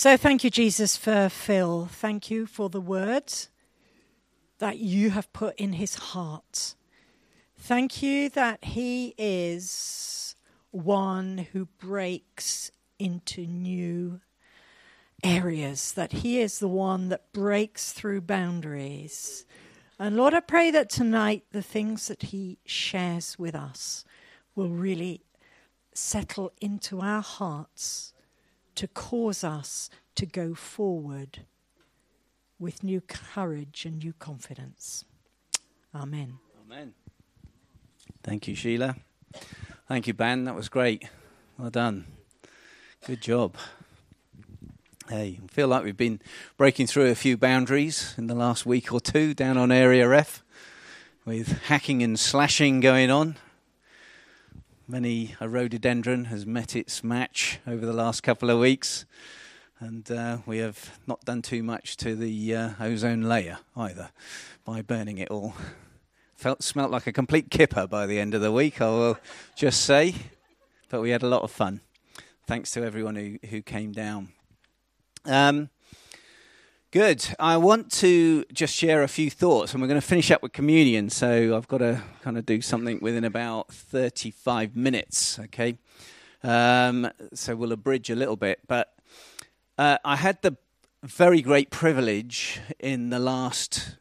So thank you, Jesus, for Phil. Thank you for the words that you have put in his heart. Thank you that he is one who breaks into new areas, that he is the one that breaks through boundaries. And Lord, I pray that tonight the things that he shares with us will really settle into our hearts to cause us to go forward with new courage and new confidence. Amen. Amen. Thank you, Sheila. Thank you, Ben. That was great. Well done. Good job. Hey, I feel like we've been breaking through a few boundaries in the last week or two down on Area F with hacking and slashing going on. Many a rhododendron has met its match over the last couple of weeks, and uh, we have not done too much to the uh, ozone layer either by burning it all. Felt smelt like a complete kipper by the end of the week, I will just say, but we had a lot of fun. Thanks to everyone who, who came down. Um, good. I want to just share a few thoughts, and we're going to finish up with communion. So I've got to kind of do something within about 35 minutes, okay? Um, so we'll abridge a little bit. But uh, I had the very great privilege in the last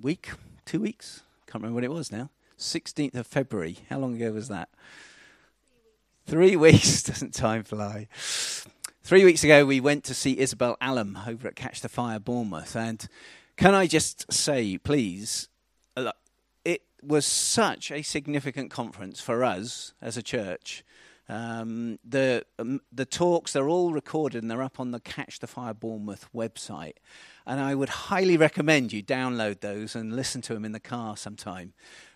week, two weeks, can't remember what it was now, 16th of February. How long ago was that? Three weeks. Doesn't time fly? Three weeks ago, we went to see Isabel Allum over at Catch the Fire Bournemouth. And can I just say, please, it was such a significant conference for us as a church. Um, the um, the talks they're all recorded and they're up on the Catch the Fire Bournemouth website, and I would highly recommend you download those and listen to them in the car sometime.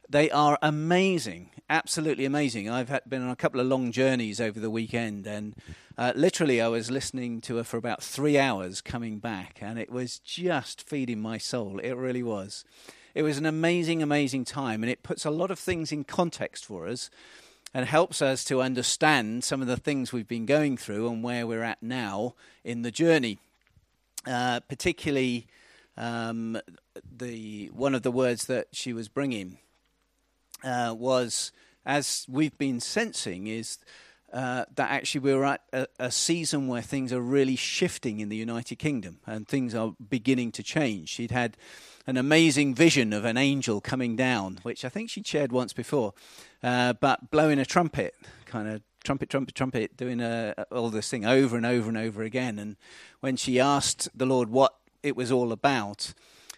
They are amazing, absolutely amazing. I've had, been on a couple of long journeys over the weekend, and uh, literally, I was listening to her for about three hours coming back, and it was just feeding my soul. It really was. It was an amazing, amazing time, and it puts a lot of things in context for us and helps us to understand some of the things we've been going through and where we're at now in the journey. Uh, particularly, um, the one of the words that she was bringing uh, was, as we've been sensing, is uh, that actually we're at a, a, season where things are really shifting in the United Kingdom and things are beginning to change. She'd had an amazing vision of an angel coming down, which I think she'd shared once before, uh, but blowing a trumpet, kind of trumpet, trumpet, trumpet, doing a, all this thing over and over and over again. And when she asked the Lord what it was all about,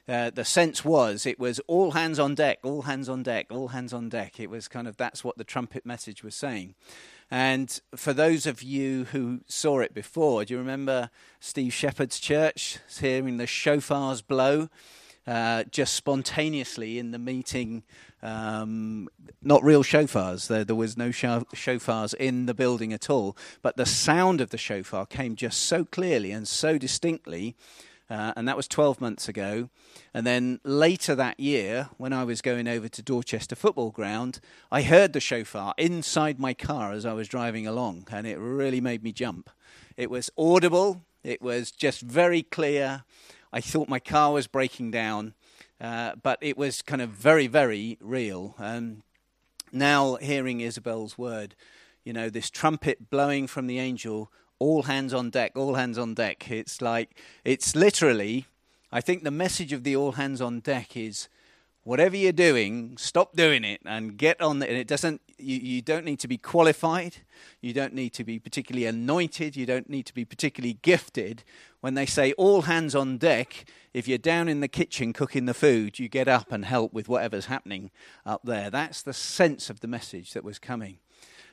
uh, the sense was it was all hands on deck, all hands on deck, all hands on deck. It was kind of that's what the trumpet message was saying. And for those of you who saw it before, do you remember Steve Shepherd's church hearing the shofars blow? Uh, just spontaneously in the meeting, um, not real shofars. There, there was no shofars in the building at all, but the sound of the shofar came just so clearly and so distinctly uh, and that was 12 months ago. And then later that year, when I was going over to Dorchester Football Ground, I heard the shofar inside my car as I was driving along, and it really made me jump. It was audible, it was just very clear. I thought my car was breaking down, uh, but it was kind of very, very real. Um, now, hearing Isabel's word, you know, this trumpet blowing from the angel all hands on deck, all hands on deck. It's like, it's literally, I think the message of the all hands on deck is whatever you're doing, stop doing it and get on it. And it doesn't, you, you don't need to be qualified. You don't need to be particularly anointed. You don't need to be particularly gifted. When they say all hands on deck, if you're down in the kitchen cooking the food, you get up and help with whatever's happening up there. That's the sense of the message that was coming.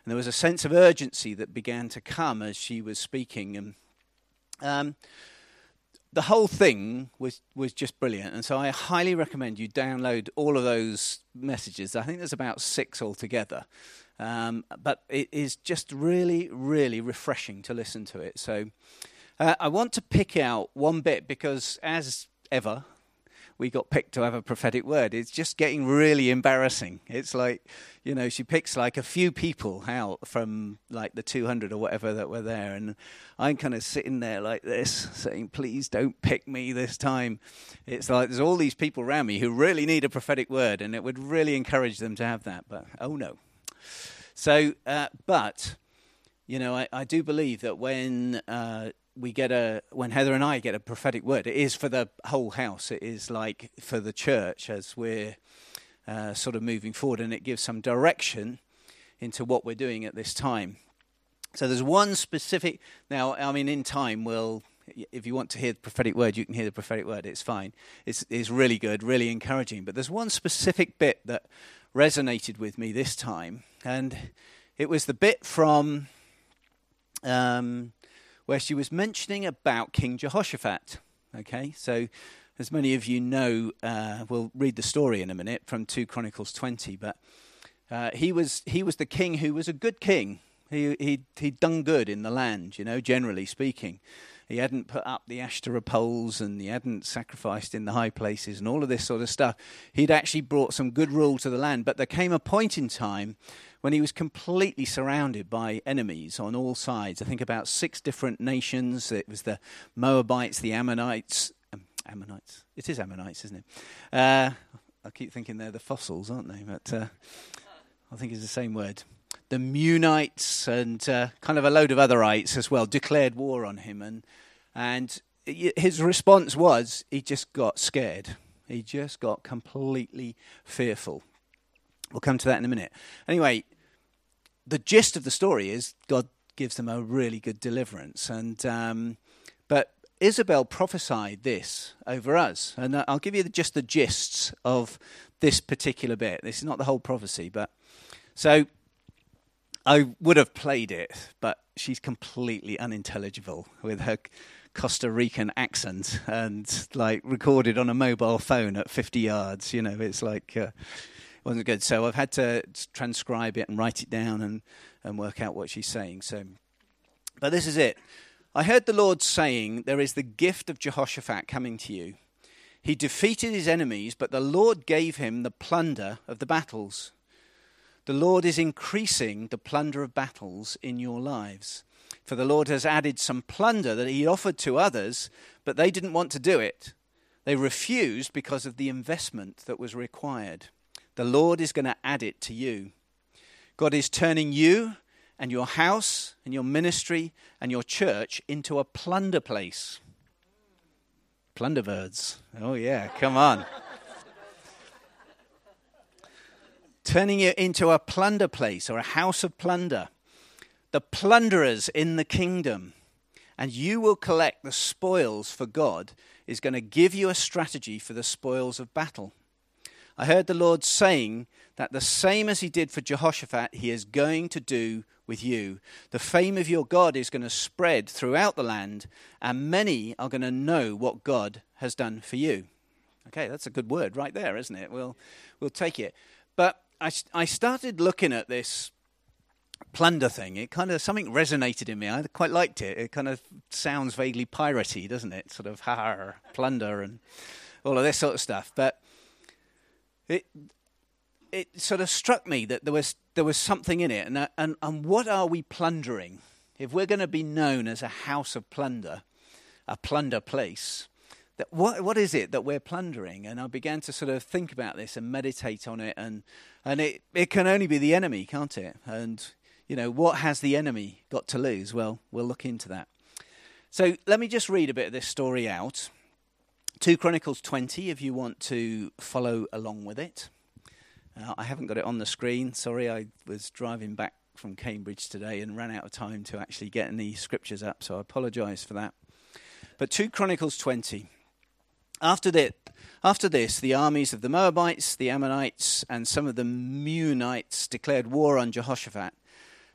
And there was a sense of urgency that began to come as she was speaking. And um, the whole thing was, was just brilliant. And so I highly recommend you download all of those messages. I think there's about six altogether. Um, but it is just really, really refreshing to listen to it. So uh, I want to pick out one bit because, as ever, we got picked to have a prophetic word. It's just getting really embarrassing. It's like, you know, she picks like a few people out from like the 200 or whatever that were there. And I'm kind of sitting there like this, saying, please don't pick me this time. It's like there's all these people around me who really need a prophetic word, and it would really encourage them to have that. But oh no. So, uh, but, you know, I, I, do believe that when uh, we get a when Heather and I get a prophetic word, it is for the whole house. It is like for the church as we're uh, sort of moving forward, and it gives some direction into what we're doing at this time. So there's one specific. Now, I mean, in time, we'll. If you want to hear the prophetic word, you can hear the prophetic word. It's fine. It's, it's really good, really encouraging. But there's one specific bit that resonated with me this time, and it was the bit from um, where she was mentioning about King Jehoshaphat. Okay, so as many of you know, uh, we'll read the story in a minute from 2 Chronicles 20, but uh, he, was, he was the king who was a good king. He, he, he'd done good in the land, you know, generally speaking. He hadn't put up the Ashtoreth poles and he hadn't sacrificed in the high places and all of this sort of stuff. He'd actually brought some good rule to the land. But there came a point in time when he was completely surrounded by enemies on all sides. I think about six different nations. It was the Moabites, the Ammonites. Um, Ammonites. It is Ammonites, isn't it? Uh, I keep thinking they're the fossils, aren't they? But uh, I think it's the same word. The Munites and uh, kind of a load of otherites as well declared war on him, and and his response was he just got scared. He just got completely fearful. We'll come to that in a minute. Anyway, the gist of the story is God gives them a really good deliverance, and um, but Isabel prophesied this over us, and I'll give you the, just the gists of this particular bit. This is not the whole prophecy, but so I would have played it, but she's completely unintelligible with her Costa Rican accent and like recorded on a mobile phone at 50 yards. You know, it's like uh, wasn't good. So I've had to transcribe it and write it down and, and work out what she's saying. So, but this is it. I heard the Lord saying, There is the gift of Jehoshaphat coming to you. He defeated his enemies, but the Lord gave him the plunder of the battles. The Lord is increasing the plunder of battles in your lives. For the Lord has added some plunder that he offered to others, but they didn't want to do it. They refused because of the investment that was required. The Lord is going to add it to you. God is turning you and your house and your ministry and your church into a plunder place. Plunder birds. Oh, yeah, come on. Turning you into a plunder place or a house of plunder. The plunderers in the kingdom. And you will collect the spoils for God, is going to give you a strategy for the spoils of battle. I heard the Lord saying that the same as he did for Jehoshaphat, he is going to do with you. The fame of your God is going to spread throughout the land, and many are going to know what God has done for you. Okay, that's a good word right there, isn't it? We'll, we'll take it. But I, I started looking at this plunder thing. It kind of, something resonated in me. I quite liked it. It kind of sounds vaguely piratey, doesn't it? Sort of, ha, plunder and all of this sort of stuff. But it it sort of struck me that there was there was something in it, and and and what are we plundering? If we're going to be known as a house of plunder, a plunder place, that what what is it that we're plundering? And I began to sort of think about this and meditate on it, and and it it can only be the enemy, can't it? And you know what has the enemy got to lose? Well, we'll look into that. So let me just read a bit of this story out. 2 Chronicles 20, if you want to follow along with it. Uh, I haven't got it on the screen. Sorry, I was driving back from Cambridge today and ran out of time to actually get any scriptures up, so I apologise for that. But 2 Chronicles 20. After, that, after this, the armies of the Moabites, the Ammonites, and some of the Meunites declared war on Jehoshaphat.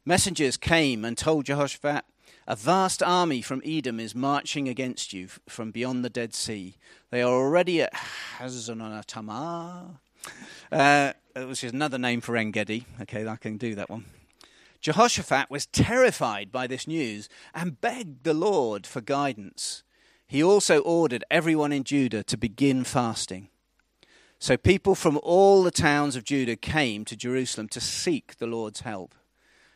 Messengers came and told Jehoshaphat, a vast army from Edom is marching against you from beyond the Dead Sea. They are already at Hazazon uh, which is another name for Engedi. Okay, I can do that one. Jehoshaphat was terrified by this news and begged the Lord for guidance. He also ordered everyone in Judah to begin fasting. So people from all the towns of Judah came to Jerusalem to seek the Lord's help.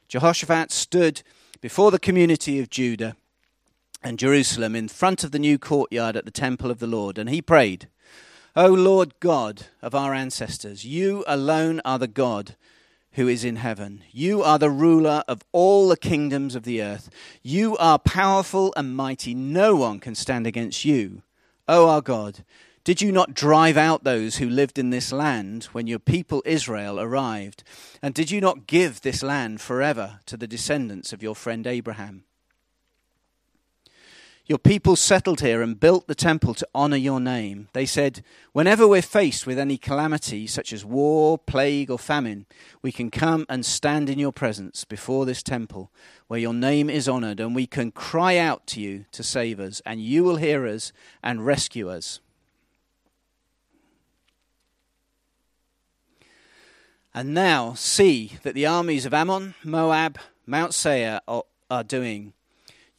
Jehoshaphat stood before the community of Judah and Jerusalem in front of the new courtyard at the temple of the Lord, and he prayed, O Lord God of our ancestors, you alone are the God who is in heaven. You are the ruler of all the kingdoms of the earth. You are powerful and mighty. No one can stand against you. O our God, did you not drive out those who lived in this land when your people Israel arrived? And did you not give this land forever to the descendants of your friend Abraham? Your people settled here and built the temple to honor your name. They said, Whenever we're faced with any calamity, such as war, plague, or famine, we can come and stand in your presence before this temple where your name is honored, and we can cry out to you to save us, and you will hear us and rescue us. And now see that the armies of Ammon, Moab, Mount Seir are, are doing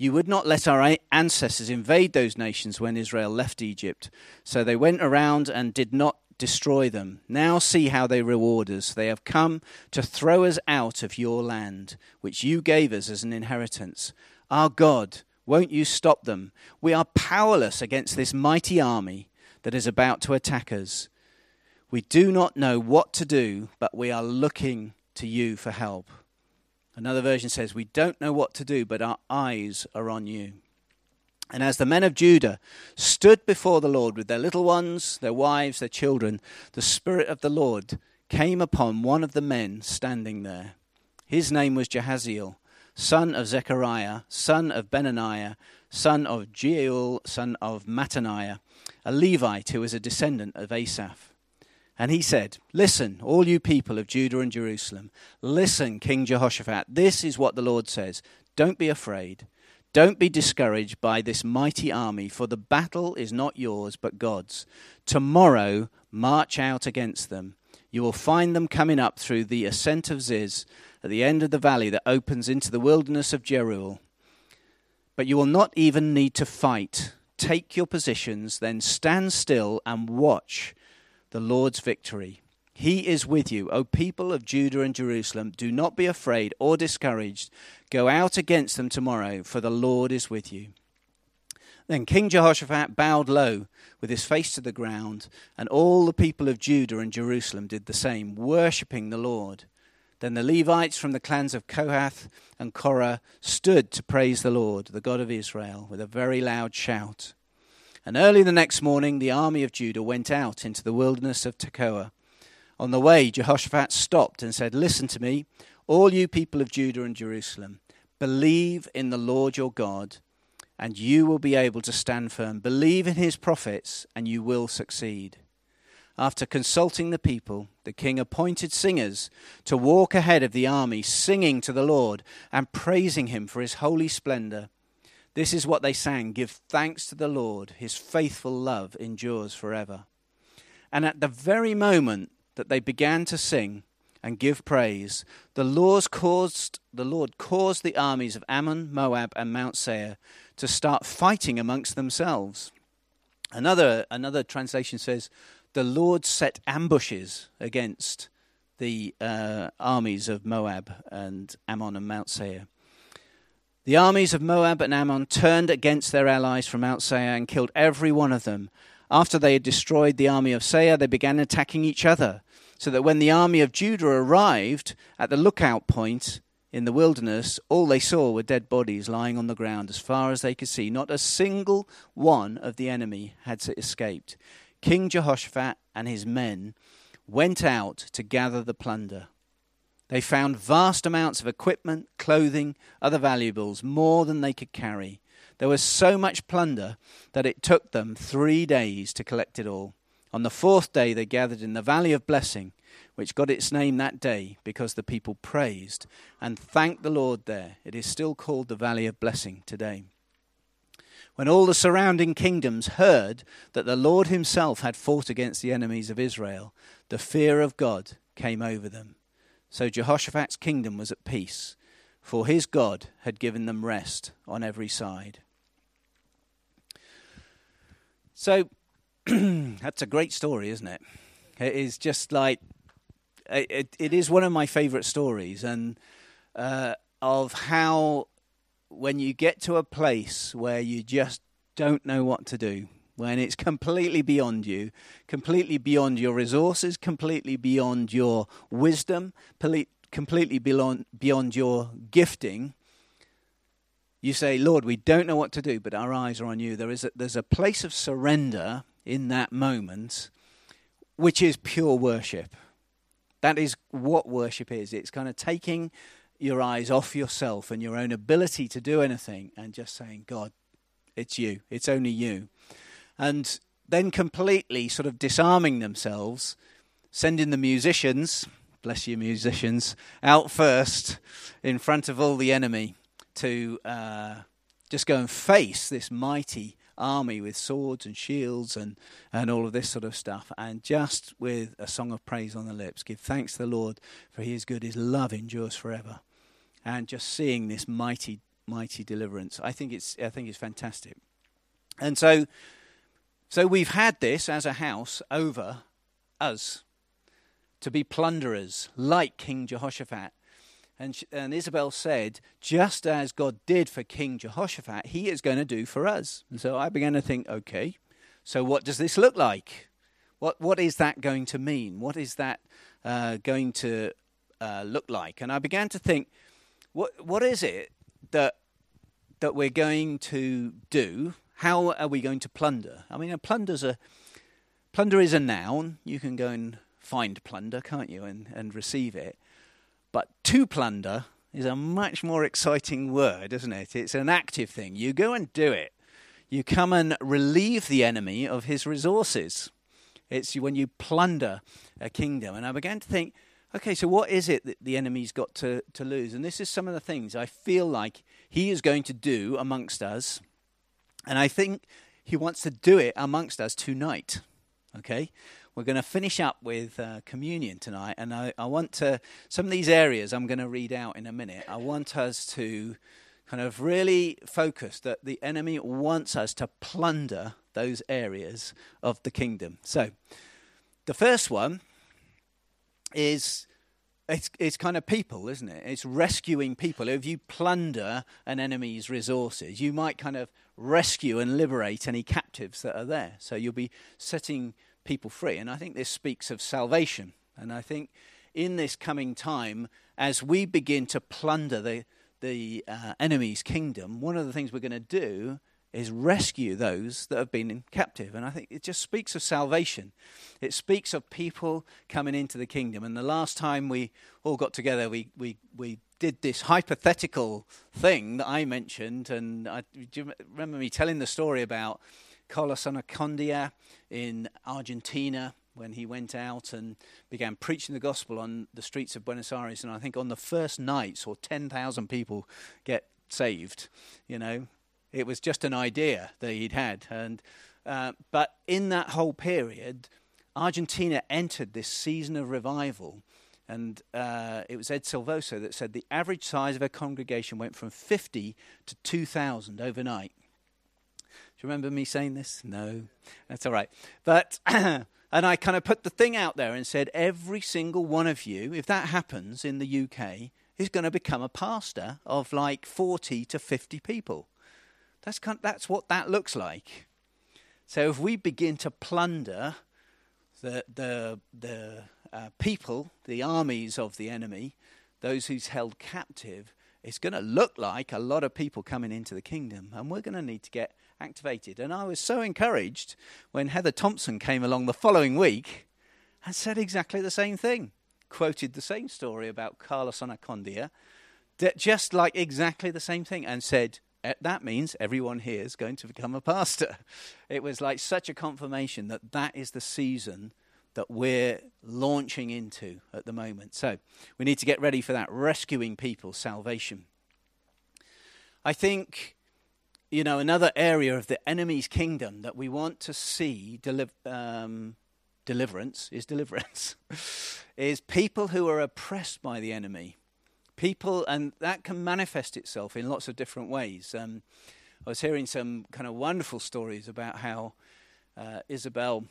you would not let our ancestors invade those nations when Israel left Egypt. So they went around and did not destroy them. Now see how they reward us. They have come to throw us out of your land, which you gave us as an inheritance. Our God, won't you stop them? We are powerless against this mighty army that is about to attack us. We do not know what to do, but we are looking to you for help. Another version says, We don't know what to do, but our eyes are on you. And as the men of Judah stood before the Lord with their little ones, their wives, their children, the Spirit of the Lord came upon one of the men standing there. His name was Jahaziel, son of Zechariah, son of Benaiah, son of Jeiel, son of Mattaniah, a Levite who was a descendant of Asaph. And he said, Listen, all you people of Judah and Jerusalem, listen, King Jehoshaphat. This is what the Lord says Don't be afraid. Don't be discouraged by this mighty army, for the battle is not yours, but God's. Tomorrow, march out against them. You will find them coming up through the ascent of Ziz, at the end of the valley that opens into the wilderness of Jeruel. But you will not even need to fight. Take your positions, then stand still and watch the Lord's victory. He is with you, O people of Judah and Jerusalem. Do not be afraid or discouraged. Go out against them tomorrow, for the Lord is with you. Then King Jehoshaphat bowed low with his face to the ground, and all the people of Judah and Jerusalem did the same, worshipping the Lord. Then the Levites from the clans of Kohath and Korah stood to praise the Lord, the God of Israel, with a very loud shout. And early the next morning, the army of Judah went out into the wilderness of Tekoa. On the way, Jehoshaphat stopped and said, Listen to me, all you people of Judah and Jerusalem. Believe in the Lord your God, and you will be able to stand firm. Believe in his prophets, and you will succeed. After consulting the people, the king appointed singers to walk ahead of the army, singing to the Lord and praising him for his holy splendor. This is what they sang Give thanks to the Lord, his faithful love endures forever. And at the very moment that they began to sing and give praise, the Lord caused, the Lord caused the armies of Ammon, Moab, and Mount Seir to start fighting amongst themselves. Another, another translation says, The Lord set ambushes against the uh, armies of Moab and Ammon and Mount Seir. The armies of Moab and Ammon turned against their allies from Mount Seir and killed every one of them. After they had destroyed the army of Seir, they began attacking each other, so that when the army of Judah arrived at the lookout point in the wilderness, all they saw were dead bodies lying on the ground as far as they could see. Not a single one of the enemy had escaped. King Jehoshaphat and his men went out to gather the plunder. They found vast amounts of equipment, clothing, other valuables, more than they could carry. There was so much plunder that it took them three days to collect it all. On the fourth day, they gathered in the Valley of Blessing, which got its name that day because the people praised and thanked the Lord there. It is still called the Valley of Blessing today. When all the surrounding kingdoms heard that the Lord himself had fought against the enemies of Israel, the fear of God came over them. So Jehoshaphat's kingdom was at peace, for his God had given them rest on every side. So that's a great story, isn't it? It is just like it, it is one of my favourite stories, and uh, of how when you get to a place where you just don't know what to do, when it's completely beyond you, completely beyond your resources, completely beyond your wisdom, completely beyond, your gifting, you say, Lord, we don't know what to do, but our eyes are on you. There is a, there's a place of surrender in that moment, which is pure worship. That is what worship is. It's kind of taking your eyes off yourself and your own ability to do anything and just saying, God, it's you. It's only you. And then completely sort of disarming themselves, sending the musicians, bless you, musicians, out first in front of all the enemy to uh, just go and face this mighty army with swords and shields and, and all of this sort of stuff. And just with a song of praise on the lips, give thanks to the Lord, for he is good, his love endures forever. And just seeing this mighty, mighty deliverance, I think it's, I think it's fantastic. And so, so we've had this as a house over us to be plunderers, like King Jehoshaphat. And, and Isabel said, just as God did for King Jehoshaphat, he is going to do for us. And so I began to think, okay, so what does this look like? What, what is that going to mean? What is that uh, going to uh, look like? And I began to think, what, what is it that, that we're going to do? How are we going to plunder? I mean, a plunder's a, plunder is a noun. You can go and find plunder, can't you, and, and receive it. But to plunder is a much more exciting word, isn't it? It's an active thing. You go and do it. You come and relieve the enemy of his resources. It's when you plunder a kingdom. And I began to think, okay, so what is it that the enemy's got to, to lose? And this is some of the things I feel like he is going to do amongst us. And I think he wants to do it amongst us tonight. Okay? We're going to finish up with uh, communion tonight, and I, I want to, some of these areas I'm going to read out in a minute. I want us to kind of really focus that the enemy wants us to plunder those areas of the kingdom. So, the first one is it's, it's kind of people, isn't it? It's rescuing people. If you plunder an enemy's resources, you might kind of rescue and liberate any captives that are there. So you'll be setting people free. And I think this speaks of salvation. And I think in this coming time, as we begin to plunder the, the uh, enemy's kingdom, one of the things we're going to do is rescue those that have been in captive. And I think it just speaks of salvation. It speaks of people coming into the kingdom. And the last time we all got together, we, we, we did this hypothetical thing that I mentioned. And I, remember me telling the story about Carlos Anacondia in Argentina when he went out and began preaching the gospel on the streets of Buenos Aires. And I think on the first night saw 10,000 people get saved. You know, it was just an idea that he'd had. And, uh, but in that whole period, Argentina entered this season of revival. And uh, it was Ed Silvoso that said the average size of a congregation went from 50 to 2,000 overnight Do you remember me saying this? No, that's all right. But, and I kind of put the thing out there and said, every single one of you, if that happens in the UK, is going to become a pastor of like 40 to 50 people. That's, kind of, that's what that looks like. So if we begin to plunder the, the, the uh, people, the armies of the enemy, those who's held captive, it's going to look like a lot of people coming into the kingdom. And we're going to need to get activated. And I was so encouraged when Heather Thompson came along the following week and said exactly the same thing, quoted the same story about Carlos Anacondia, just like exactly the same thing, and said, that means everyone here is going to become a pastor. It was like such a confirmation that that is the season that we're launching into at the moment. So we need to get ready for that rescuing people, salvation. I think you know, another area of the enemy's kingdom that we want to see um, deliverance is deliverance, is people who are oppressed by the enemy. People, and that can manifest itself in lots of different ways. Um, I was hearing some kind of wonderful stories about how uh, Isabel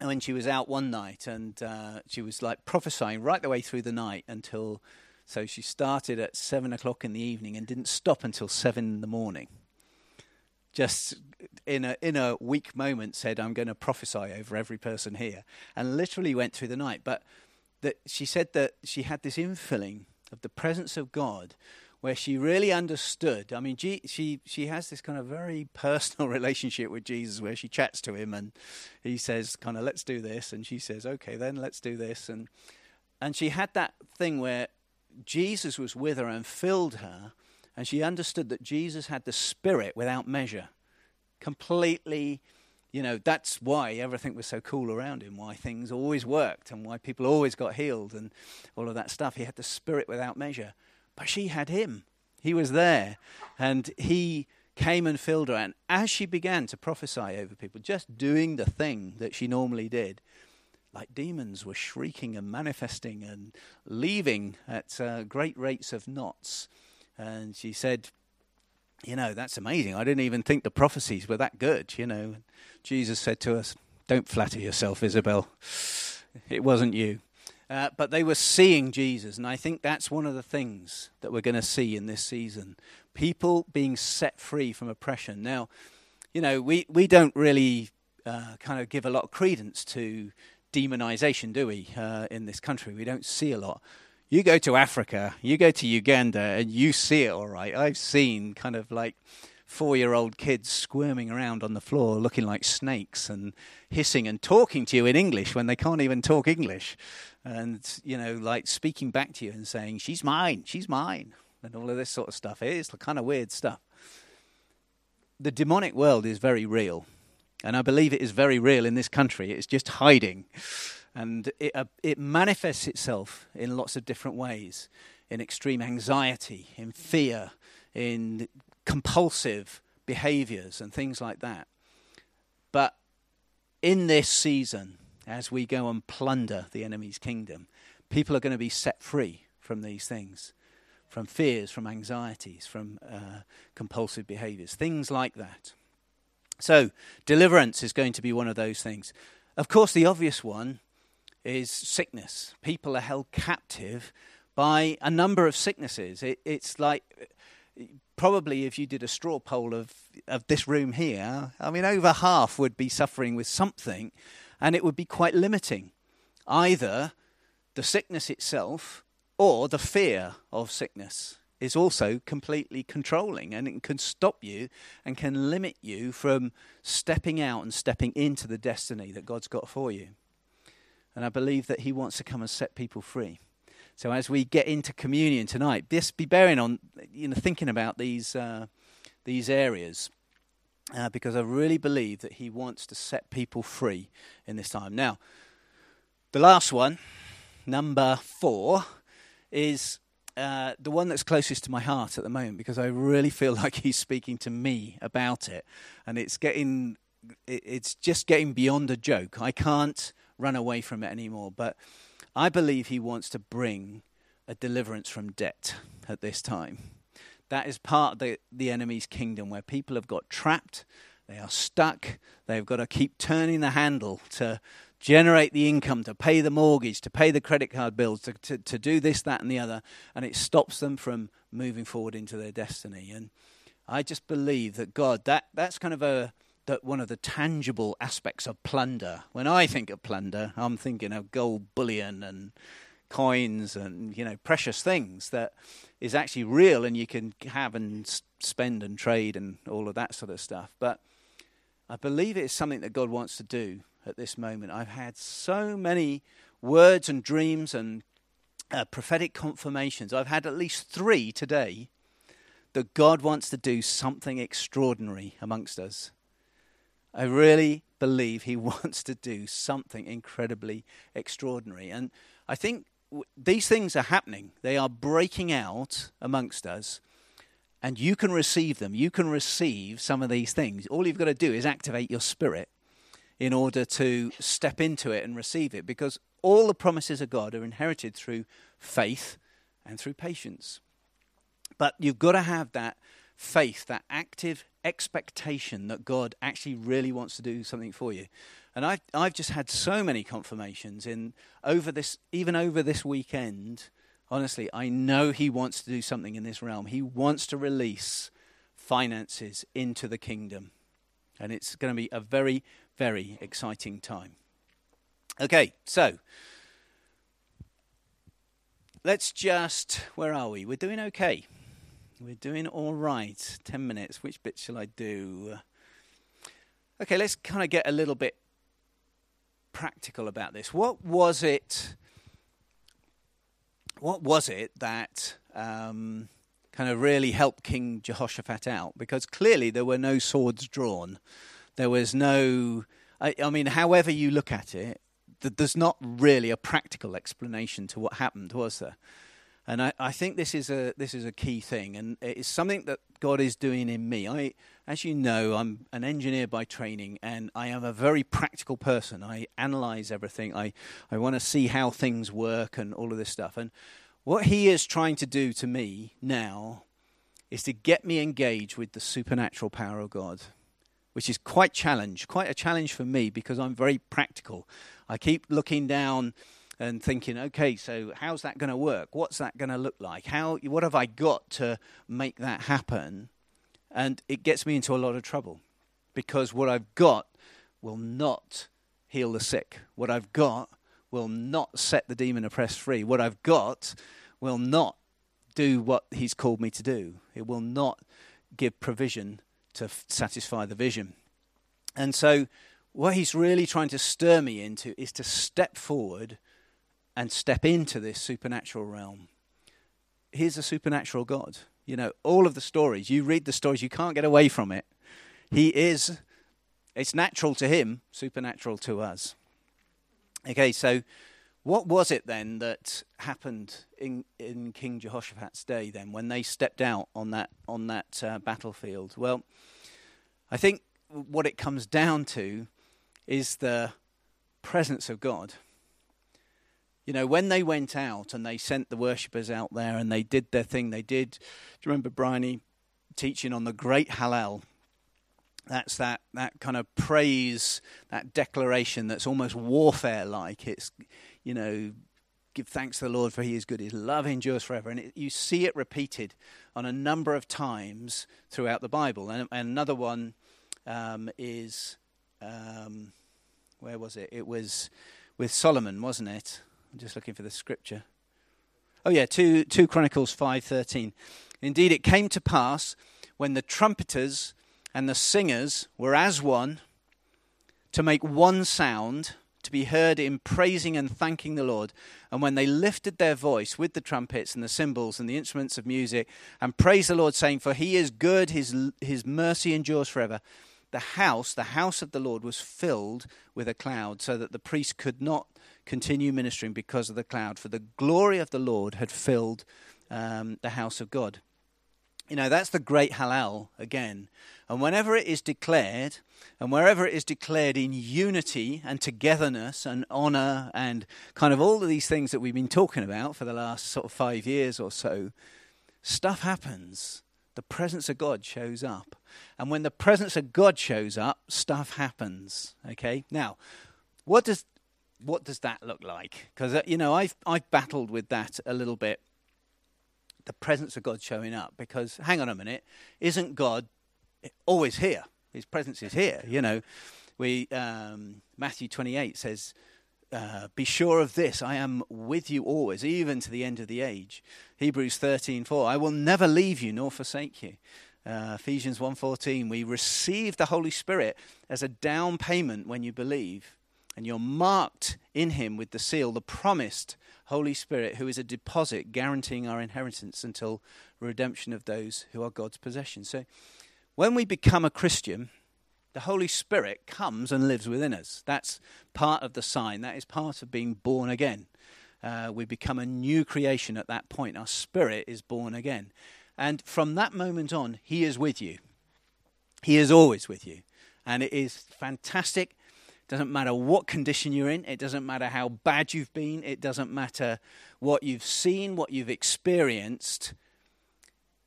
when she was out one night and uh, she was like prophesying right the way through the night until. So she started at seven o'clock in the evening and didn't stop until seven in the morning. Just in a in a weak moment, said, "I'm going to prophesy over every person here," and literally went through the night. But that she said that she had this infilling of the presence of God where she really understood. I mean, she, she, she has this kind of very personal relationship with Jesus where she chats to him and he says, kind of, let's do this. And she says, okay, then let's do this. And, and she had that thing where Jesus was with her and filled her, and she understood that Jesus had the Spirit without measure, completely you know, that's why everything was so cool around him, why things always worked, and why people always got healed, and all of that stuff. He had the spirit without measure. But she had him. He was there, and he came and filled her. And as she began to prophesy over people, just doing the thing that she normally did, like demons were shrieking and manifesting and leaving at uh, great rates of knots. And she said, You know, that's amazing. I didn't even think the prophecies were that good, you know. Jesus said to us, Don't flatter yourself, Isabel. It wasn't you. Uh, but they were seeing Jesus, and I think that's one of the things that we're going to see in this season. People being set free from oppression. Now, you know, we, we don't really uh, kind of give a lot of credence to demonization, do we, uh, in this country? We don't see a lot. You go to Africa, you go to Uganda, and you see it all right. I've seen kind of like four year old kids squirming around on the floor looking like snakes and hissing and talking to you in English when they can't even talk English. And, you know, like speaking back to you and saying, she's mine, she's mine, and all of this sort of stuff. It is kind of weird stuff. The demonic world is very real. And I believe it is very real in this country. It's just hiding. And it, uh, it manifests itself in lots of different ways in extreme anxiety, in fear, in compulsive behaviors and things like that. But in this season, as we go and plunder the enemy's kingdom, people are going to be set free from these things, from fears, from anxieties, from uh, compulsive behaviors, things like that. So, deliverance is going to be one of those things. Of course, the obvious one is sickness. People are held captive by a number of sicknesses. It, it's like probably if you did a straw poll of, of this room here, I mean, over half would be suffering with something, and it would be quite limiting. Either the sickness itself or the fear of sickness is also completely controlling and it can stop you and can limit you from stepping out and stepping into the destiny that God's got for you. And I believe that He wants to come and set people free. So as we get into communion tonight, just be bearing on, you know, thinking about these uh, these areas, uh, because I really believe that He wants to set people free in this time. Now, the last one, number four, is uh, the one that's closest to my heart at the moment because I really feel like He's speaking to me about it, and it's getting, it's just getting beyond a joke. I can't run away from it anymore, but I believe he wants to bring a deliverance from debt at this time. That is part of the, the enemy's kingdom where people have got trapped, they are stuck, they've got to keep turning the handle to generate the income, to pay the mortgage, to pay the credit card bills, to, to, to do this, that, and the other, and it stops them from moving forward into their destiny. And I just believe that God, that, that's kind of a that one of the tangible aspects of plunder. When I think of plunder, I'm thinking of gold bullion and coins and you know precious things that is actually real and you can have and spend and trade and all of that sort of stuff. But I believe it is something that God wants to do at this moment. I've had so many words and dreams and uh, prophetic confirmations. I've had at least three today that God wants to do something extraordinary amongst us. I really believe he wants to do something incredibly extraordinary. And I think w- these things are happening, they are breaking out amongst us. And you can receive them. You can receive some of these things. All you've got to do is activate your spirit in order to step into it and receive it because all the promises of God are inherited through faith and through patience. But you've got to have that faith, that active expectation that God actually really wants to do something for you. And I've, I've just had so many confirmations in over this, even over this weekend. Honestly, I know He wants to do something in this realm. He wants to release finances into the kingdom. And it's going to be a very, very exciting time. Okay, so let's just, where are we? We're doing okay. We're doing all right. 10 minutes. Which bit shall I do? Okay, let's kind of get a little bit practical about this. What was it? What was it that um, kind of really helped King Jehoshaphat out? Because clearly there were no swords drawn. There was no. I, I mean, however you look at it, there's not really a practical explanation to what happened, was there? And I, I, think this is a this is a key thing, and it's something that God is doing in me. I, as you know, I'm an engineer by training, and I am a very practical person. I analyze everything. I I want to see how things work and all of this stuff. And what He is trying to do to me now is to get me engaged with the supernatural power of God, which is quite challenge, quite a challenge for me because I'm very practical. I keep looking down and thinking, okay, so how's that going to work? What's that going to look like? How, what have I got to make that happen? And it gets me into a lot of trouble because what I've got will not heal the sick. What I've got will not set the demon oppressed free. What I've got will not do what he's called me to do. It will not give provision to f- satisfy the vision. And so, what he's really trying to stir me into is to step forward and step into this supernatural realm. He's a supernatural God. You know, all of the stories, you read the stories, you can't get away from it. He is, it's natural to him, supernatural to us. Okay, so what was it then that happened in, in King Jehoshaphat's day then when they stepped out on that, on that uh, battlefield? Well, I think what it comes down to is the presence of God. You know, when they went out and they sent the worshippers out there and they did their thing, they did. Do you remember Bryony teaching on the great Hallel? That's that, that kind of praise, that declaration that's almost warfare like. It's, you know, give thanks to the Lord for he is good. His love endures forever. And it, you see it repeated on a number of times throughout the Bible. And, and another one um, is, um, where was it? It was with Solomon, wasn't it? I'm just looking for the scripture. Oh yeah, 2, 2 Chronicles 5:13. Indeed it came to pass when the trumpeters and the singers were as one to make one sound to be heard in praising and thanking the Lord. And when they lifted their voice with the trumpets and the cymbals and the instruments of music and praised the Lord, saying, For he is good, his, his mercy endures forever, the house, the house of the Lord, was filled with a cloud, so that the priest could not continue ministering because of the cloud, for the glory of the Lord had filled um, the house of God. You know, that's the great Hallel again. And whenever it is declared, and wherever it is declared in unity and togetherness and honor and kind of all of these things that we've been talking about for the last sort of five years or so, stuff happens. The presence of God shows up. And when the presence of God shows up, stuff happens. Okay? Now, what does what does that look like? Because uh, you know, I've I've battled with that a little bit. The presence of God showing up. Because hang on a minute, isn't God always here? His presence is here. You know, we um, Matthew twenty eight says. Uh, be sure of this I am with you always, even to the end of the age. Hebrews 13:4 I will never leave you nor forsake you. Uh, Ephesians 1:14 we receive the Holy Spirit as a down payment when you believe and you're marked in him with the seal, the promised Holy Spirit, who is a deposit guaranteeing our inheritance until redemption of those who are God's possession. So when we become a Christian, the Holy Spirit comes and lives within us. That's part of the sign, that is part of being born again. Uh, we become a new creation at that point. Our spirit is born again. And from that moment on, He is with you. He is always with you. And it is fantastic It doesn't matter what condition you're in, it doesn't matter how bad you've been, it doesn't matter what you've seen, what you've experienced.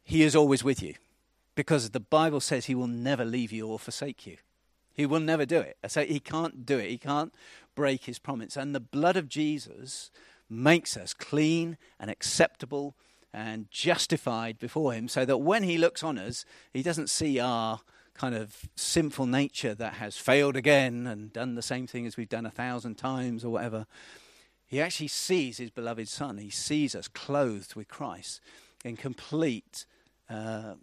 He is always with you. Because the Bible says he will never leave you or forsake you. He will never do it. So he can't do it. He can't break his promise. And the blood of Jesus makes us clean and acceptable and justified before him so that when he looks on us, he doesn't see our kind of sinful nature that has failed again and done the same thing as we've done a thousand times or whatever. He actually sees his beloved Son. He sees us clothed with Christ in complete uh,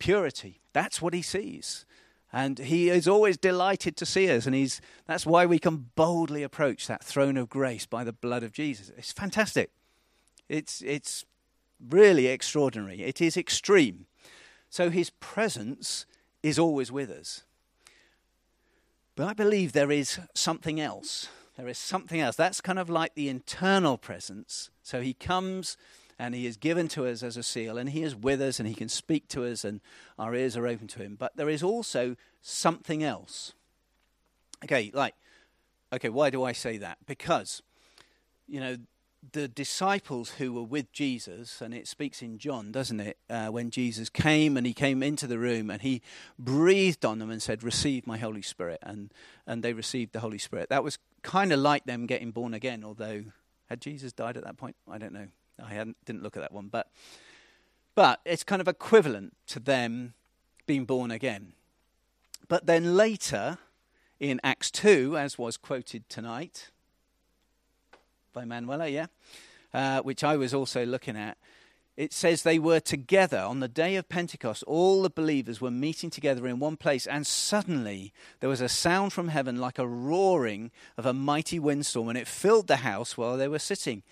purity. That's what he sees. And he is always delighted to see us, and he's, that's why we can boldly approach that throne of grace by the blood of Jesus. It's fantastic. It's, it's really extraordinary. It is extreme. So his presence is always with us. But I believe there is something else. There is something else. That's kind of like the internal presence. So he comes and he is given to us as a seal, and he is with us, and he can speak to us, and our ears are open to him. But there is also something else. Okay, like, okay, why do I say that? Because, you know, the disciples who were with Jesus, and it speaks in John, doesn't it? Uh, when Jesus came and he came into the room and he breathed on them and said, Receive my Holy Spirit. And, and they received the Holy Spirit. That was kind of like them getting born again, although had Jesus died at that point? I don't know. I hadn't, didn't look at that one, but but it's kind of equivalent to them being born again. But then later, in Acts two, as was quoted tonight by Manuela, yeah, uh, which I was also looking at, it says they were together on the day of Pentecost. All the believers were meeting together in one place, and suddenly there was a sound from heaven like a roaring of a mighty windstorm, and it filled the house while they were sitting.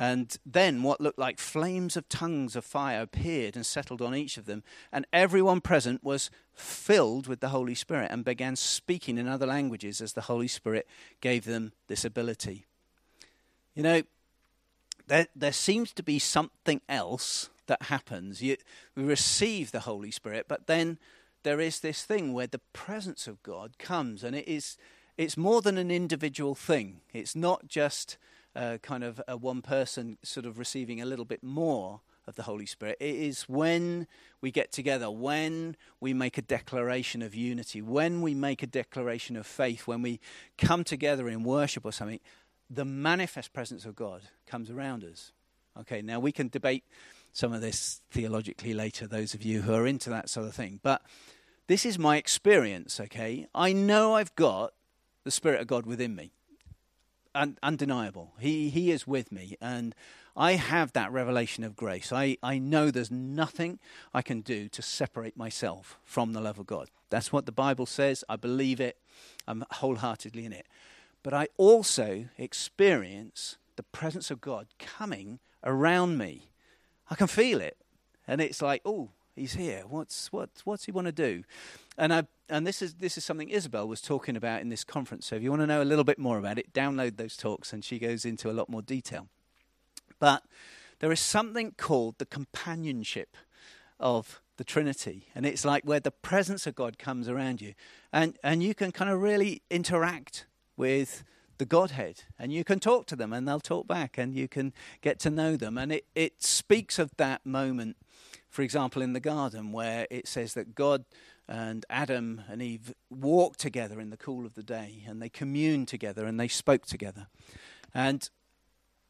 And then what looked like flames of tongues of fire appeared and settled on each of them. And everyone present was filled with the Holy Spirit and began speaking in other languages as the Holy Spirit gave them this ability. You know, there, there seems to be something else that happens. You, we receive the Holy Spirit, but then there is this thing where the presence of God comes, and it is it's more than an individual thing. It's not just uh, kind of one person sort of receiving a little bit more of the Holy Spirit. It is when we get together, when we make a declaration of unity, when we make a declaration of faith, when we come together in worship or something, the manifest presence of God comes around us. Okay, now we can debate some of this theologically later, those of you who are into that sort of thing. But this is my experience, okay? I know I've got the Spirit of God within me un- undeniable. He, he is with me. And I have that revelation of grace. I, I know there's nothing I can do to separate myself from the love of God. That's what the Bible says. I believe it. I'm wholeheartedly in it. But I also experience the presence of God coming around me. I can feel it. And it's like, oh, he's here. What's, what, what's he want to do? And I and this is this is something Isabel was talking about in this conference. So if you want to know a little bit more about it, download those talks, and she goes into a lot more detail. But there is something called the companionship of the Trinity, and it's like where the presence of God comes around you, and and you can kind of really interact with the Godhead, and you can talk to them, and they'll talk back, and you can get to know them, and it it speaks of that moment. For example, in the garden, where it says that God and Adam and Eve walked together in the cool of the day and they communed together and they spoke together. And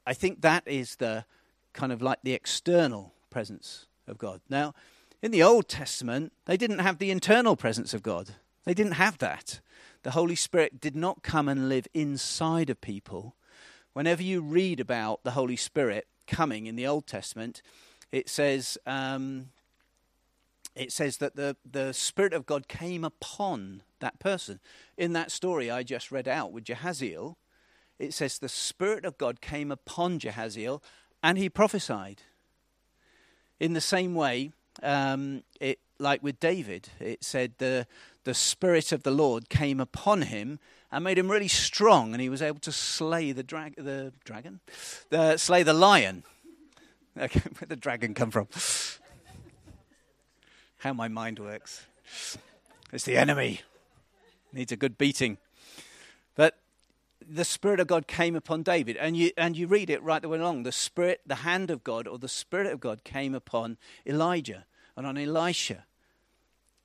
I think that is the kind of like the external presence of God. Now, in the Old Testament, they didn't have the internal presence of God. They didn't have that. The Holy Spirit did not come and live inside of people. Whenever you read about the Holy Spirit coming in the Old Testament, it says um, it says that the, the Spirit of God came upon that person. In that story I just read out with Jahaziel, it says the Spirit of God came upon Jahaziel and he prophesied. In the same way, um, it, like with David, it said the, the Spirit of the Lord came upon him and made him really strong, and he was able to slay the, the dragon, the, slay the lion. Okay, where the dragon come from? how my mind works. It's the enemy. Needs a good beating. But the Spirit of God came upon David, and you, and you read it right the way along. The Spirit, the hand of God, or the Spirit of God came upon Elijah and on Elisha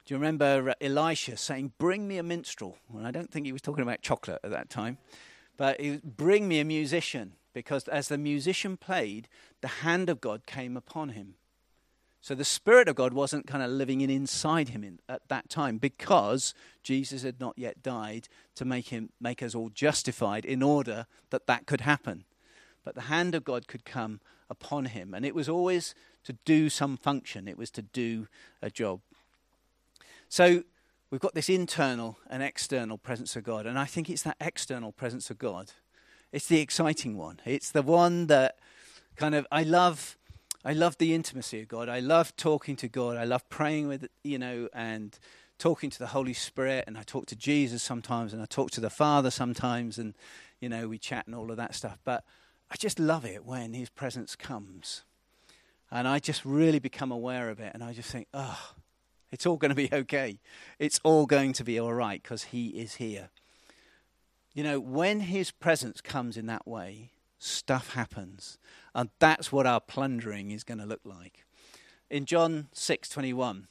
Do you remember uh, Elisha saying, Bring me a minstrel? Well, I don't think he was talking about chocolate at that time, but he was, Bring me a musician, because as the musician played, the hand of God came upon him. So the Spirit of God wasn't kind of living in inside him in, at that time because Jesus had not yet died to make him make us all justified in order that that could happen. But the hand of God could come upon him, and it was always to do some function. It was to do a job. So we've got this internal and external presence of God, and I think it's that external presence of God. It's the exciting one. It's the one that kind of I love I love the intimacy of God. I love talking to God. I love praying with, you know, and talking to the Holy Spirit. And I talk to Jesus sometimes, and I talk to the Father sometimes, and, you know, we chat and all of that stuff. But I just love it when His presence comes. And I just really become aware of it. And I just think, oh, it's all going to be okay. It's all going to be all right because He is here. You know, when His presence comes in that way, stuff happens. And that's what our plundering is going to look like. In John 6:21,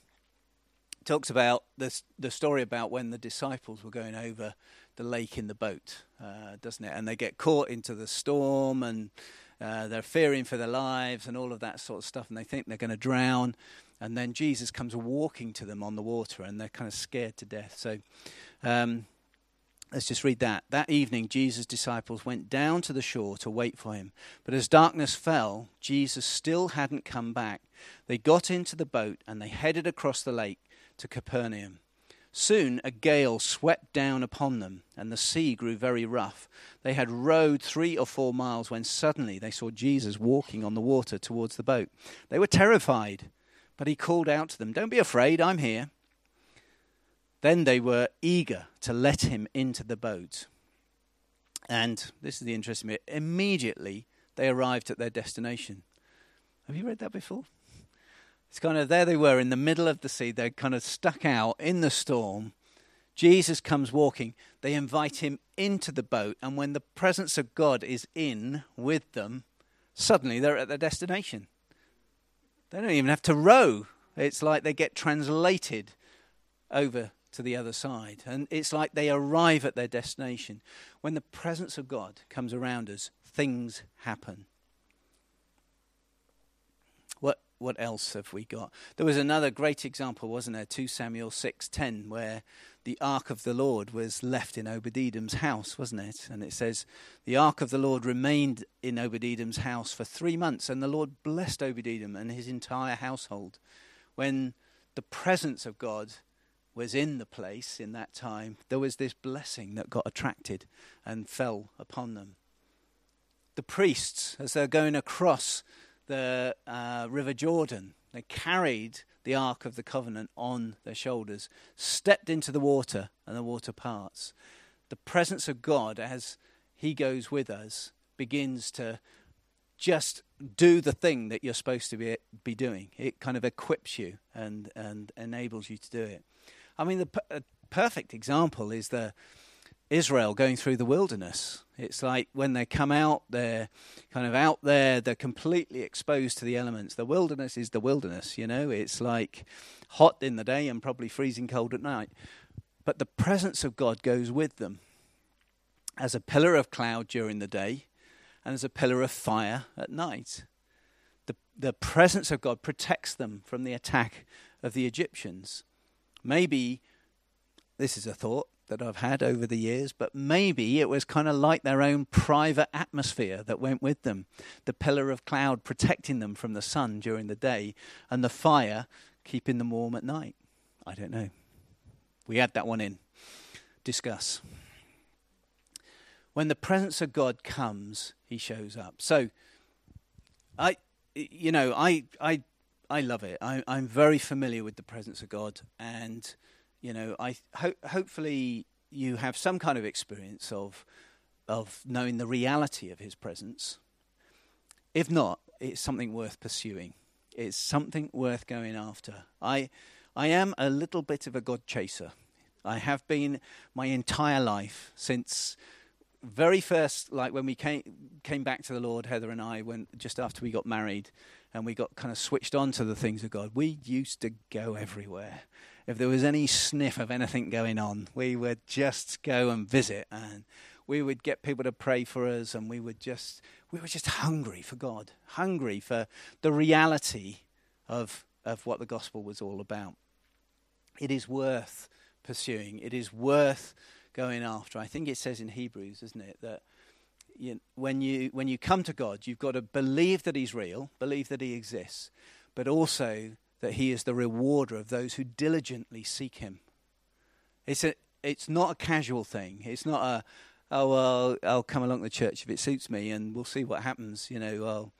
talks about this, the story about when the disciples were going over the lake in the boat, uh, doesn't it? And they get caught into the storm and uh, they're fearing for their lives and all of that sort of stuff, and they think they're going to drown. And then Jesus comes walking to them on the water, and they're kind of scared to death. So um, Let's just read that. That evening, Jesus' disciples went down to the shore to wait for him. But as darkness fell, Jesus still hadn't come back. They got into the boat and they headed across the lake to Capernaum. Soon a gale swept down upon them, and the sea grew very rough. They had rowed three or four miles when suddenly they saw Jesus walking on the water towards the boat. They were terrified, but he called out to them, Don't be afraid, I'm here. Then they were eager to let him into the boat. And this is the interesting bit immediately they arrived at their destination. Have you read that before? It's kind of there they were in the middle of the sea. They're kind of stuck out in the storm. Jesus comes walking. They invite him into the boat. And when the presence of God is in with them, suddenly they're at their destination. They don't even have to row. It's like they get translated over to the other side. And it's like they arrive at their destination. When the presence of God comes around us, things happen. What else have we got? There was another great example, wasn't there? 2 Samuel 6:10 where the ark of the Lord was left in Obed-Edom's house, wasn't it? And it says the ark of the Lord remained in Obed-Edom's house for 3 months and the Lord blessed Obed-Edom and his entire household. When the presence of God was in the place in that time, there was this blessing that got attracted and fell upon them. The priests, as they're going across the uh, River Jordan, they carried the Ark of the Covenant on their shoulders, stepped into the water, and the water parts. The presence of God, as He goes with us, begins to just do the thing that you're supposed to be, be doing. It kind of equips you and, and enables you to do it. I mean, the perfect example is the Israel going through the wilderness. It's like when they come out, they're kind of out there, they're completely exposed to the elements. The wilderness is the wilderness, you know, it's like hot in the day and probably freezing cold at night. But the presence of God goes with them as a pillar of cloud during the day and as a pillar of fire at night. The, the presence of God protects them from the attack of the Egyptians. Maybe this is a thought that I've had over the years, but maybe it was kind of like their own private atmosphere that went with them. The pillar of cloud protecting them from the sun during the day, and the fire keeping them warm at night. I don't know. We add that one in. Discuss. When the presence of God comes, he shows up. So, I, you know, I, I I love it. I, am very familiar with the presence of God, and you know, I ho- hopefully you have some kind of experience of of knowing the reality of His presence. If not, it's something worth pursuing. It's something worth going after. I I am a little bit of a God chaser. I have been my entire life since very first, like when we came came back to the Lord, Heather and I, when just after we got married and we got kind of switched on to the things of God, we used to go everywhere. If there was any sniff of anything going on, we would just go and visit and we would get people to pray for us and we would just we were just hungry for God, hungry for the reality of of what the gospel was all about. It is worth pursuing. It is worth going after. I think it says in Hebrews, isn't it, that you, when you when you come to God, you've got to believe that He's real, believe that He exists, but also that He is the rewarder of those who diligently seek Him. It's a it's not a casual thing. It's not a oh well I'll come along to church if it suits me and we'll see what happens. You know, I'll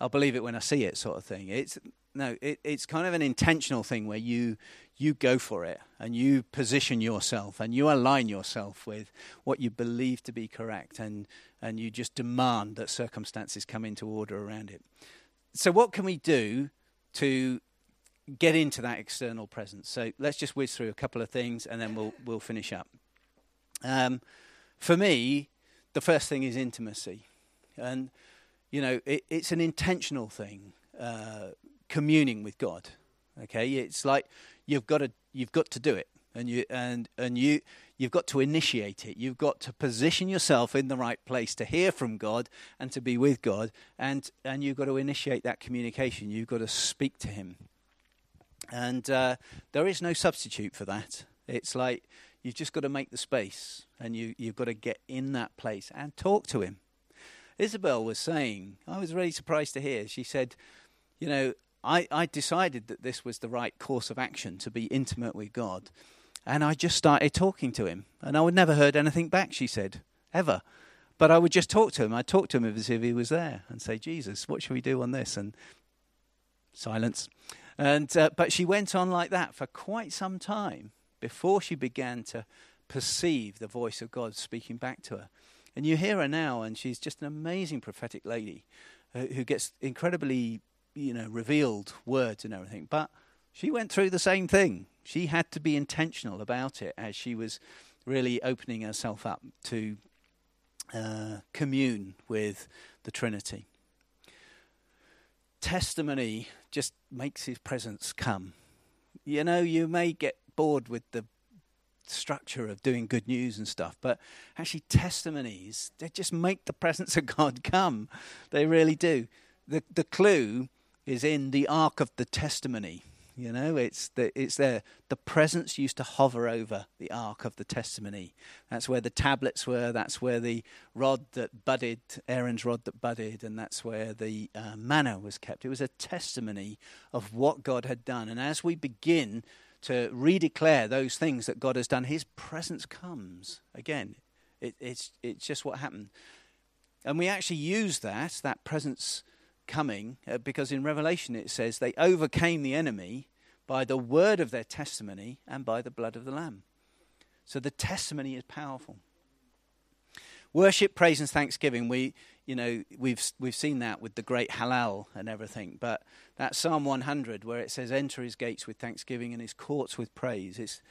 I'll believe it when I see it, sort of thing. It's no, it, it's kind of an intentional thing where you you go for it and you position yourself and you align yourself with what you believe to be correct and and you just demand that circumstances come into order around it. So what can we do to get into that external presence? So let's just whiz through a couple of things and then we'll we'll finish up. Um, for me, the first thing is intimacy, and you know it, it's an intentional thing. Uh, communing with God. Okay, it's like you've got to you've got to do it, and you and and you you've got to initiate it. You've got to position yourself in the right place to hear from God and to be with God, and and you've got to initiate that communication. You've got to speak to Him, and uh, there is no substitute for that. It's like you've just got to make the space, and you you've got to get in that place and talk to Him. Isabel was saying, I was really surprised to hear. She said, you know, I, I decided that this was the right course of action to be intimate with God. And I just started talking to him. And I would never heard anything back, she said, ever. But I would just talk to him. I'd talk to him as if he was there and say, Jesus, what should we do on this? And silence. And, uh, but she went on like that for quite some time before she began to perceive the voice of God speaking back to her. And you hear her now, and she's just an amazing prophetic lady uh, who gets incredibly you know, revealed words and everything. But she went through the same thing. She had to be intentional about it as she was really opening herself up to uh, commune with the Trinity. Testimony just makes his presence come. You know, you may get bored with the structure of doing good news and stuff, but actually, testimonies, they just make the presence of God come. They really do. The, the clue is in the Ark of the Testimony. You know, it's the, it's there. The presence used to hover over the Ark of the Testimony. That's where the tablets were. That's where the rod that budded, Aaron's rod that budded, and that's where the uh, manna was kept. It was a testimony of what God had done. And as we begin to redeclare those things that God has done, His presence comes again. It, it's it's just what happened, and we actually use that that presence coming uh, because in Revelation it says they overcame the enemy by the word of their testimony and by the blood of the Lamb. So the testimony is powerful. Worship, praise, and thanksgiving. We, you know, we've we've seen that with the great Hallel and everything. But that Psalm 100, where it says, "Enter His gates with thanksgiving and His courts with praise," it's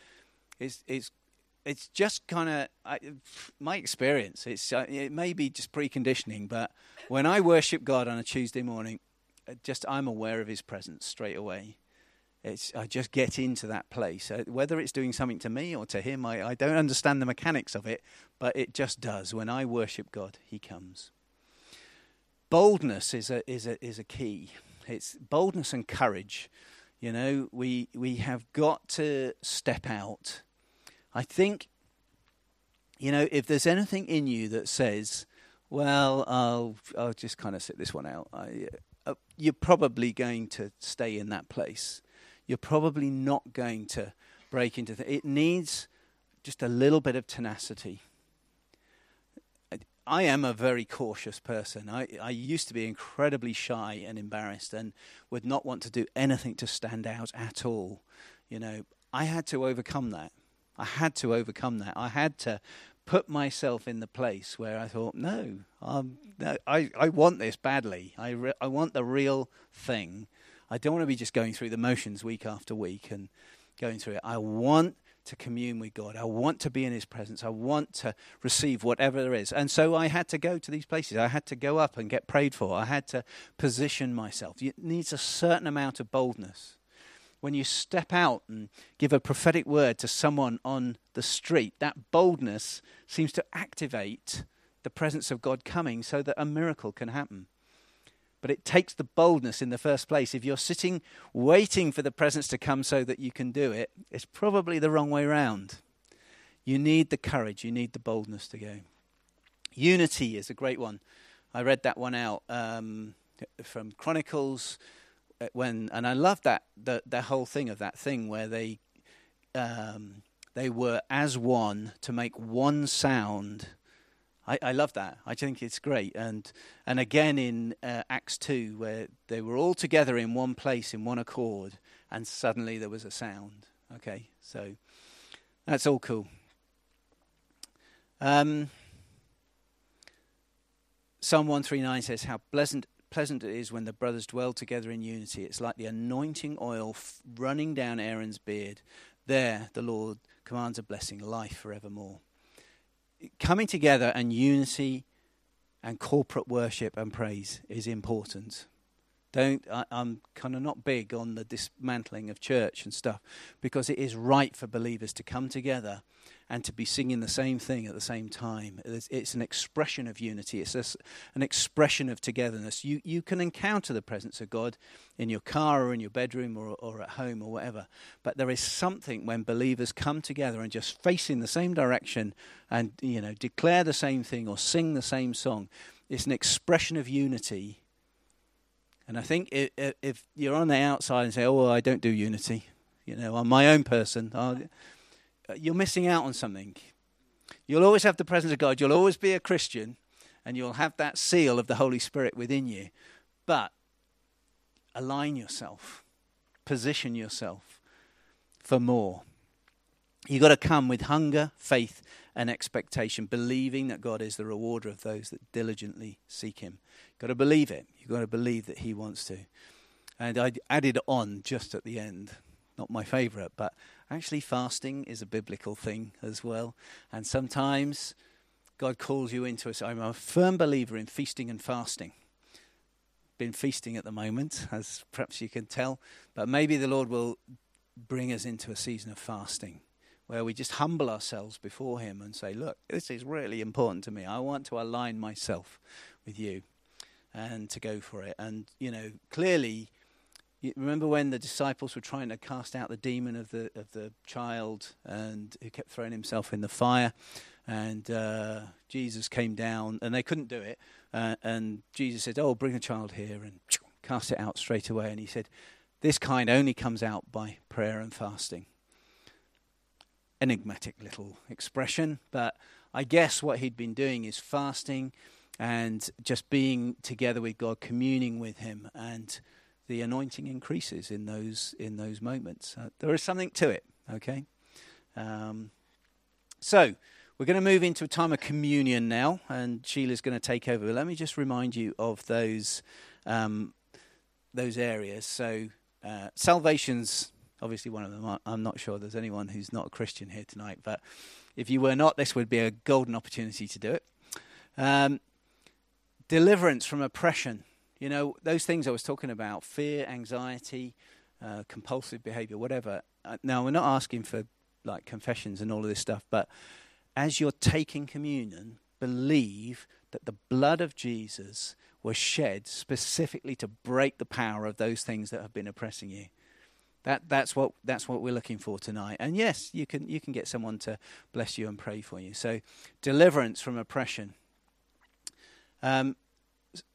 it's it's it's just kind of my experience. It's uh, it may be just preconditioning, but when I worship God on a Tuesday morning, just I'm aware of His presence straight away. It's I just get into that place, uh, whether it's doing something to me or to Him. I, I don't understand the mechanics of it, but it just does. When I worship God, He comes. Boldness is a is a is a key. It's boldness and courage. You know, we we have got to step out I think, you know, if there's anything in you that says, well, I'll, I'll just kind of sit this one out, I, uh, you're probably going to stay in that place. You're probably not going to break into it needs just a little bit of tenacity. I am a very cautious person. I, I used to be incredibly shy and embarrassed and would not want to do anything to stand out at all. You know, I had to overcome that. I had to overcome that. I had to put myself in the place where I thought, no, um, I, I want this badly. I, re- I want the real thing. I don't want to be just going through the motions week after week and going through it. I want to commune with God. I want to be in His presence. I want to receive whatever there is. And so I had to go to these places. I had to go up and get prayed for. I had to position myself. It needs a certain amount of boldness. When you step out and give a prophetic word to someone on the street, that boldness seems to activate the presence of God coming so that a miracle can happen. But it takes the boldness in the first place. If you're sitting waiting for the presence to come so that you can do it, it's probably the wrong way round. You need the courage, you need the boldness to go. Unity is a great one. I read that one out um, from Chronicles when, and I love that the the whole thing of that thing where they um, they were as one to make one sound I, I love that. I think it's great. And and again in uh, Acts two, where they were all together in one place in one accord, and suddenly there was a sound. Okay, so that's all cool. Um, Psalm one three nine says, "How pleasant." Pleasant it is when the brothers dwell together in unity. It's like the anointing oil f- running down Aaron's beard. There, the Lord commands a blessing, life forevermore coming together and unity and corporate worship and praise is important. Don't I, am kind of not big on the dismantling of church and stuff because it is right for believers to come together and to be singing the same thing at the same time. It's, it's an expression of unity. It's a, an expression of togetherness. You you can encounter the presence of God in your car or in your bedroom or or at home or whatever. But there is something when believers come together and just face in the same direction and you know declare the same thing or sing the same song. It's an expression of unity and I think if, if, you're on the outside and say, "Oh, I don't do unity," you know, I'm my own person, I'll, uh, you're missing out on something. You'll always have the presence of God. You'll always be a Christian, and you'll have that seal of the Holy Spirit within you. But align yourself, position yourself for more. You've got to come with hunger, faith, and expectation, believing that God is the rewarder of those that diligently seek Him. You've got to believe it. You've got to believe that He wants to. And I added on just at the end, not my favorite, but actually fasting is a biblical thing as well. And sometimes God calls you into it. I'm a firm believer in feasting and fasting. Been feasting at the moment, as perhaps you can tell, but maybe the Lord will bring us into a season of fasting where we just humble ourselves before Him and say, Look, this is really important to me. I want to align myself with you and to go for it. And, you know, clearly, you remember when the disciples were trying to cast out the demon of the, of the child and who kept throwing himself in the fire? And uh, Jesus came down and they couldn't do it. Uh, and Jesus said, Oh, bring the child here and cast it out straight away. And he said, This kind only comes out by prayer and fasting enigmatic little expression, but I guess what he'd been doing is fasting and just being together with God, communing with Him, and the anointing increases in those in those moments. Uh, there is something to it. Okay, um, so we're going to move into a time of communion now, and Sheila's going to take over. But let me just remind you of those um, those areas. So uh, salvation's obviously one of them. I'm not sure there's anyone who's not a Christian here tonight, but if you were not, this would be a golden opportunity to do it. Um, deliverance from oppression. You know, those things I was talking about fear, anxiety, uh, compulsive behavior, whatever. Uh, now, we're not asking for like confessions and all of this stuff, but as you're taking communion, believe that the blood of Jesus was shed specifically to break the power of those things that have been oppressing you. That, that's, what, that's what we're looking for tonight. And yes, you can, you can get someone to bless you and pray for you. So, deliverance from oppression. Um,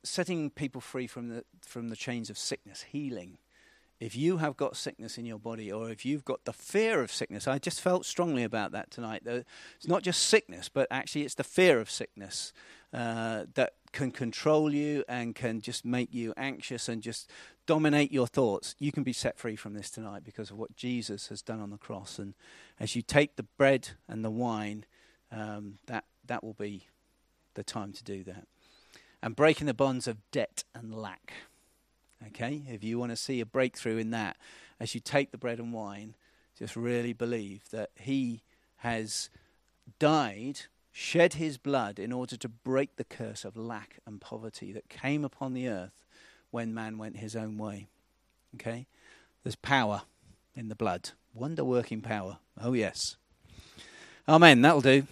setting people free from the, from the chains of sickness, healing. If you have got sickness in your body, or if you've got the fear of sickness, I just felt strongly about that tonight. It's not just sickness, but actually it's the fear of sickness uh, that can control you and can just make you anxious and just dominate your thoughts, you can be set free from this tonight because of what Jesus has done on the cross. And as you take the bread and the wine, um, that that will be the time to do that. And breaking the bonds of debt and lack. Okay, if you want to see a breakthrough in that, as you take the bread and wine, just really believe that He has died, shed His blood in order to break the curse of lack and poverty that came upon the earth when man went his own way. Okay? There's power in the blood, wonder working power. Oh, yes. Amen. That'll do.